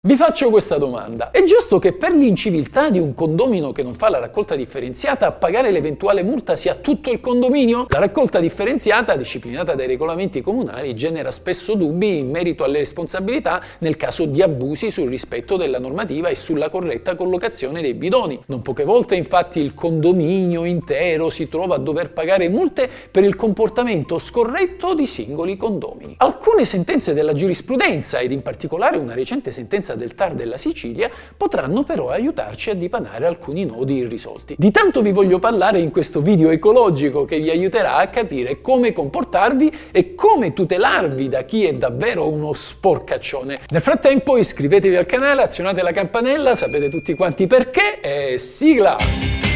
Vi faccio questa domanda. È giusto che per l'inciviltà di un condomino che non fa la raccolta differenziata a pagare l'eventuale multa sia tutto il condominio? La raccolta differenziata, disciplinata dai regolamenti comunali, genera spesso dubbi in merito alle responsabilità nel caso di abusi sul rispetto della normativa e sulla corretta collocazione dei bidoni. Non poche volte infatti il condominio intero si trova a dover pagare multe per il comportamento scorretto di singoli condomini. Alcune sentenze della giurisprudenza ed in particolare una recente sentenza del TAR della Sicilia potranno però aiutarci a dipanare alcuni nodi irrisolti. Di tanto vi voglio parlare in questo video ecologico che vi aiuterà a capire come comportarvi e come tutelarvi da chi è davvero uno sporcaccione. Nel frattempo iscrivetevi al canale, azionate la campanella, sapete tutti quanti perché e sigla!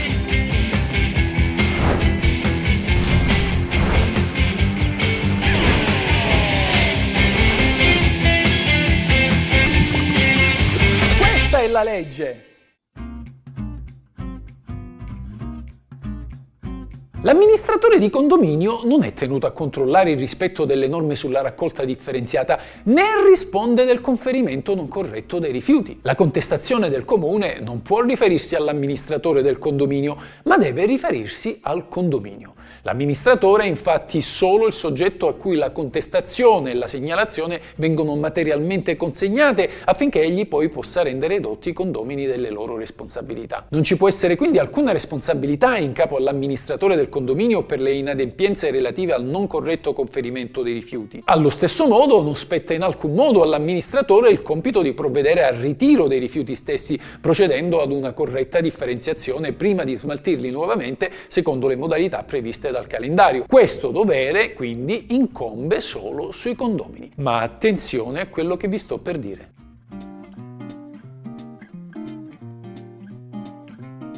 È la legge. L'amministratore di condominio non è tenuto a controllare il rispetto delle norme sulla raccolta differenziata né risponde del conferimento non corretto dei rifiuti. La contestazione del comune non può riferirsi all'amministratore del condominio, ma deve riferirsi al condominio. L'amministratore è infatti solo il soggetto a cui la contestazione e la segnalazione vengono materialmente consegnate affinché egli poi possa rendere edotti i condomini delle loro responsabilità. Non ci può essere quindi alcuna responsabilità in capo all'amministratore del condominio per le inadempienze relative al non corretto conferimento dei rifiuti. Allo stesso modo non spetta in alcun modo all'amministratore il compito di provvedere al ritiro dei rifiuti stessi, procedendo ad una corretta differenziazione prima di smaltirli nuovamente secondo le modalità previste dal calendario. Questo dovere quindi incombe solo sui condomini. Ma attenzione a quello che vi sto per dire.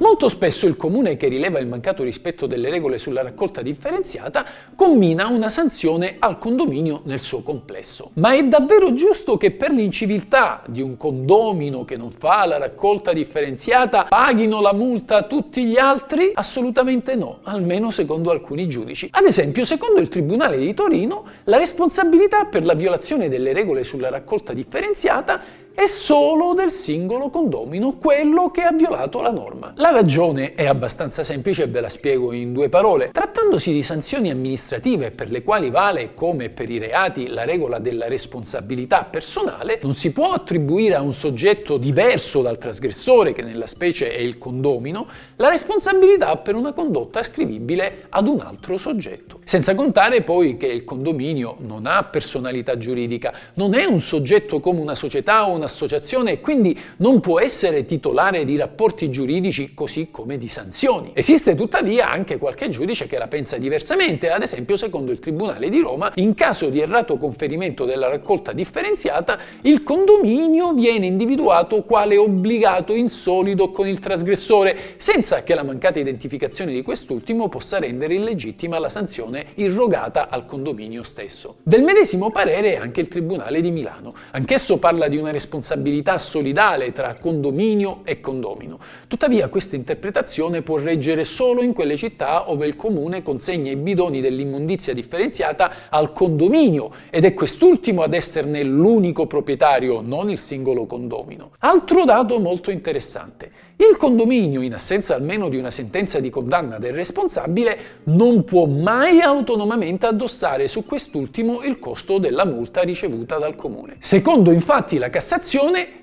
Molto spesso il comune che rileva il mancato rispetto delle regole sulla raccolta differenziata commina una sanzione al condominio nel suo complesso. Ma è davvero giusto che per l'inciviltà di un condomino che non fa la raccolta differenziata paghino la multa tutti gli altri? Assolutamente no, almeno secondo alcuni giudici. Ad esempio, secondo il Tribunale di Torino, la responsabilità per la violazione delle regole sulla raccolta differenziata è solo del singolo condomino quello che ha violato la norma. La ragione è abbastanza semplice e ve la spiego in due parole. Trattandosi di sanzioni amministrative per le quali vale, come per i reati, la regola della responsabilità personale, non si può attribuire a un soggetto diverso dal trasgressore, che nella specie è il condomino, la responsabilità per una condotta ascrivibile ad un altro soggetto. Senza contare poi che il condominio non ha personalità giuridica, non è un soggetto come una società o una un'associazione e quindi non può essere titolare di rapporti giuridici così come di sanzioni. Esiste tuttavia anche qualche giudice che la pensa diversamente, ad esempio secondo il Tribunale di Roma, in caso di errato conferimento della raccolta differenziata, il condominio viene individuato quale obbligato in solido con il trasgressore, senza che la mancata identificazione di quest'ultimo possa rendere illegittima la sanzione irrogata al condominio stesso. Del medesimo parere anche il Tribunale di Milano. Anch'esso parla di una responsabilità responsabilità solidale tra condominio e condomino. Tuttavia questa interpretazione può reggere solo in quelle città dove il comune consegna i bidoni dell'immondizia differenziata al condominio ed è quest'ultimo ad esserne l'unico proprietario, non il singolo condomino. Altro dato molto interessante. Il condominio, in assenza almeno di una sentenza di condanna del responsabile, non può mai autonomamente addossare su quest'ultimo il costo della multa ricevuta dal comune. Secondo infatti la Cassazione,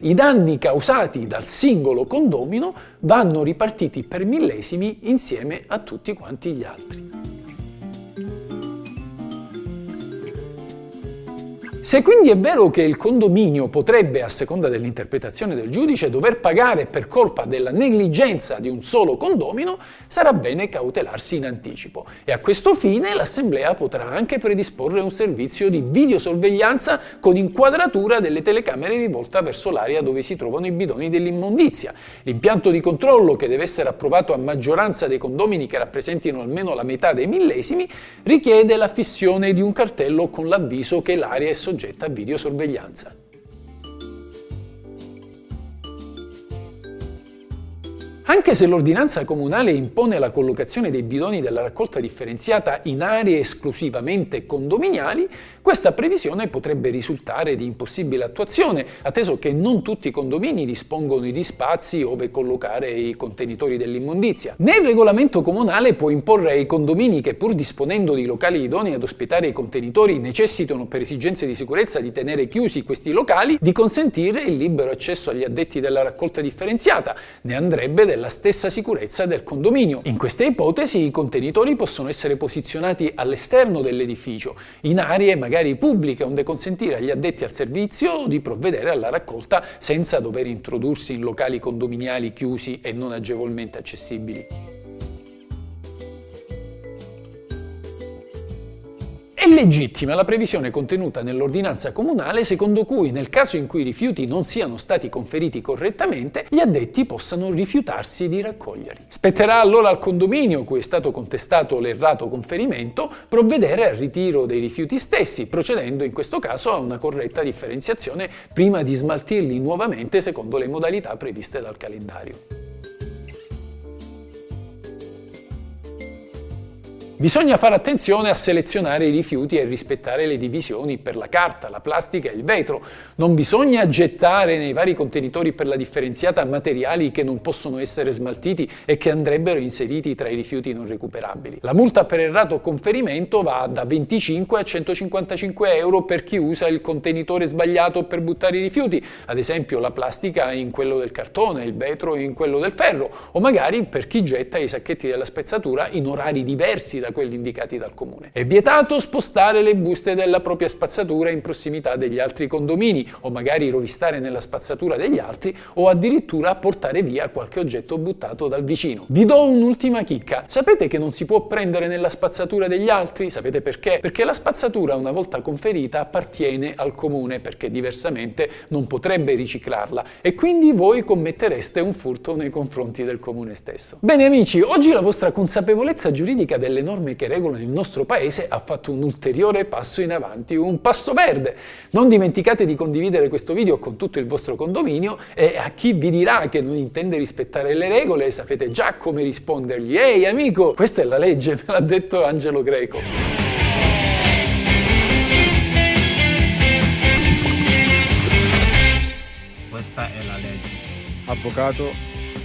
i danni causati dal singolo condomino vanno ripartiti per millesimi insieme a tutti quanti gli altri. Se quindi è vero che il condominio potrebbe, a seconda dell'interpretazione del giudice, dover pagare per colpa della negligenza di un solo condomino, sarà bene cautelarsi in anticipo e a questo fine l'Assemblea potrà anche predisporre un servizio di videosorveglianza con inquadratura delle telecamere rivolta verso l'area dove si trovano i bidoni dell'immondizia. L'impianto di controllo, che deve essere approvato a maggioranza dei condomini che rappresentino almeno la metà dei millesimi, richiede la fissione di un cartello con l'avviso che l'area è soggetta a videosorveglianza. Anche se l'ordinanza comunale impone la collocazione dei bidoni della raccolta differenziata in aree esclusivamente condominiali, questa previsione potrebbe risultare di impossibile attuazione, atteso che non tutti i condomini dispongono di spazi ove collocare i contenitori dell'immondizia. Né il regolamento comunale può imporre ai condomini che pur disponendo di locali idonei ad ospitare i contenitori necessitano per esigenze di sicurezza di tenere chiusi questi locali, di consentire il libero accesso agli addetti della raccolta differenziata, ne andrebbe della stessa sicurezza del condominio. In queste ipotesi i contenitori possono essere posizionati all'esterno dell'edificio, in aree magari pubbliche, onde consentire agli addetti al servizio di provvedere alla raccolta senza dover introdursi in locali condominiali chiusi e non agevolmente accessibili. Legittima la previsione contenuta nell'ordinanza comunale secondo cui nel caso in cui i rifiuti non siano stati conferiti correttamente, gli addetti possano rifiutarsi di raccoglierli. Spetterà allora al condominio cui è stato contestato l'errato conferimento provvedere al ritiro dei rifiuti stessi, procedendo in questo caso a una corretta differenziazione prima di smaltirli nuovamente secondo le modalità previste dal calendario. Bisogna fare attenzione a selezionare i rifiuti e rispettare le divisioni per la carta, la plastica e il vetro. Non bisogna gettare nei vari contenitori per la differenziata materiali che non possono essere smaltiti e che andrebbero inseriti tra i rifiuti non recuperabili. La multa per errato conferimento va da 25 a 155 euro per chi usa il contenitore sbagliato per buttare i rifiuti, ad esempio la plastica in quello del cartone, il vetro in quello del ferro, o magari per chi getta i sacchetti della spezzatura in orari diversi quelli indicati dal comune. È vietato spostare le buste della propria spazzatura in prossimità degli altri condomini o magari rovistare nella spazzatura degli altri o addirittura portare via qualche oggetto buttato dal vicino. Vi do un'ultima chicca. Sapete che non si può prendere nella spazzatura degli altri? Sapete perché? Perché la spazzatura una volta conferita appartiene al comune perché diversamente non potrebbe riciclarla e quindi voi commettereste un furto nei confronti del comune stesso. Bene amici, oggi la vostra consapevolezza giuridica delle norme norme che regolano il nostro paese ha fatto un ulteriore passo in avanti, un passo verde. Non dimenticate di condividere questo video con tutto il vostro condominio e a chi vi dirà che non intende rispettare le regole sapete già come rispondergli. Ehi amico, questa è la legge, me l'ha detto Angelo Greco. Questa è la legge. Avvocato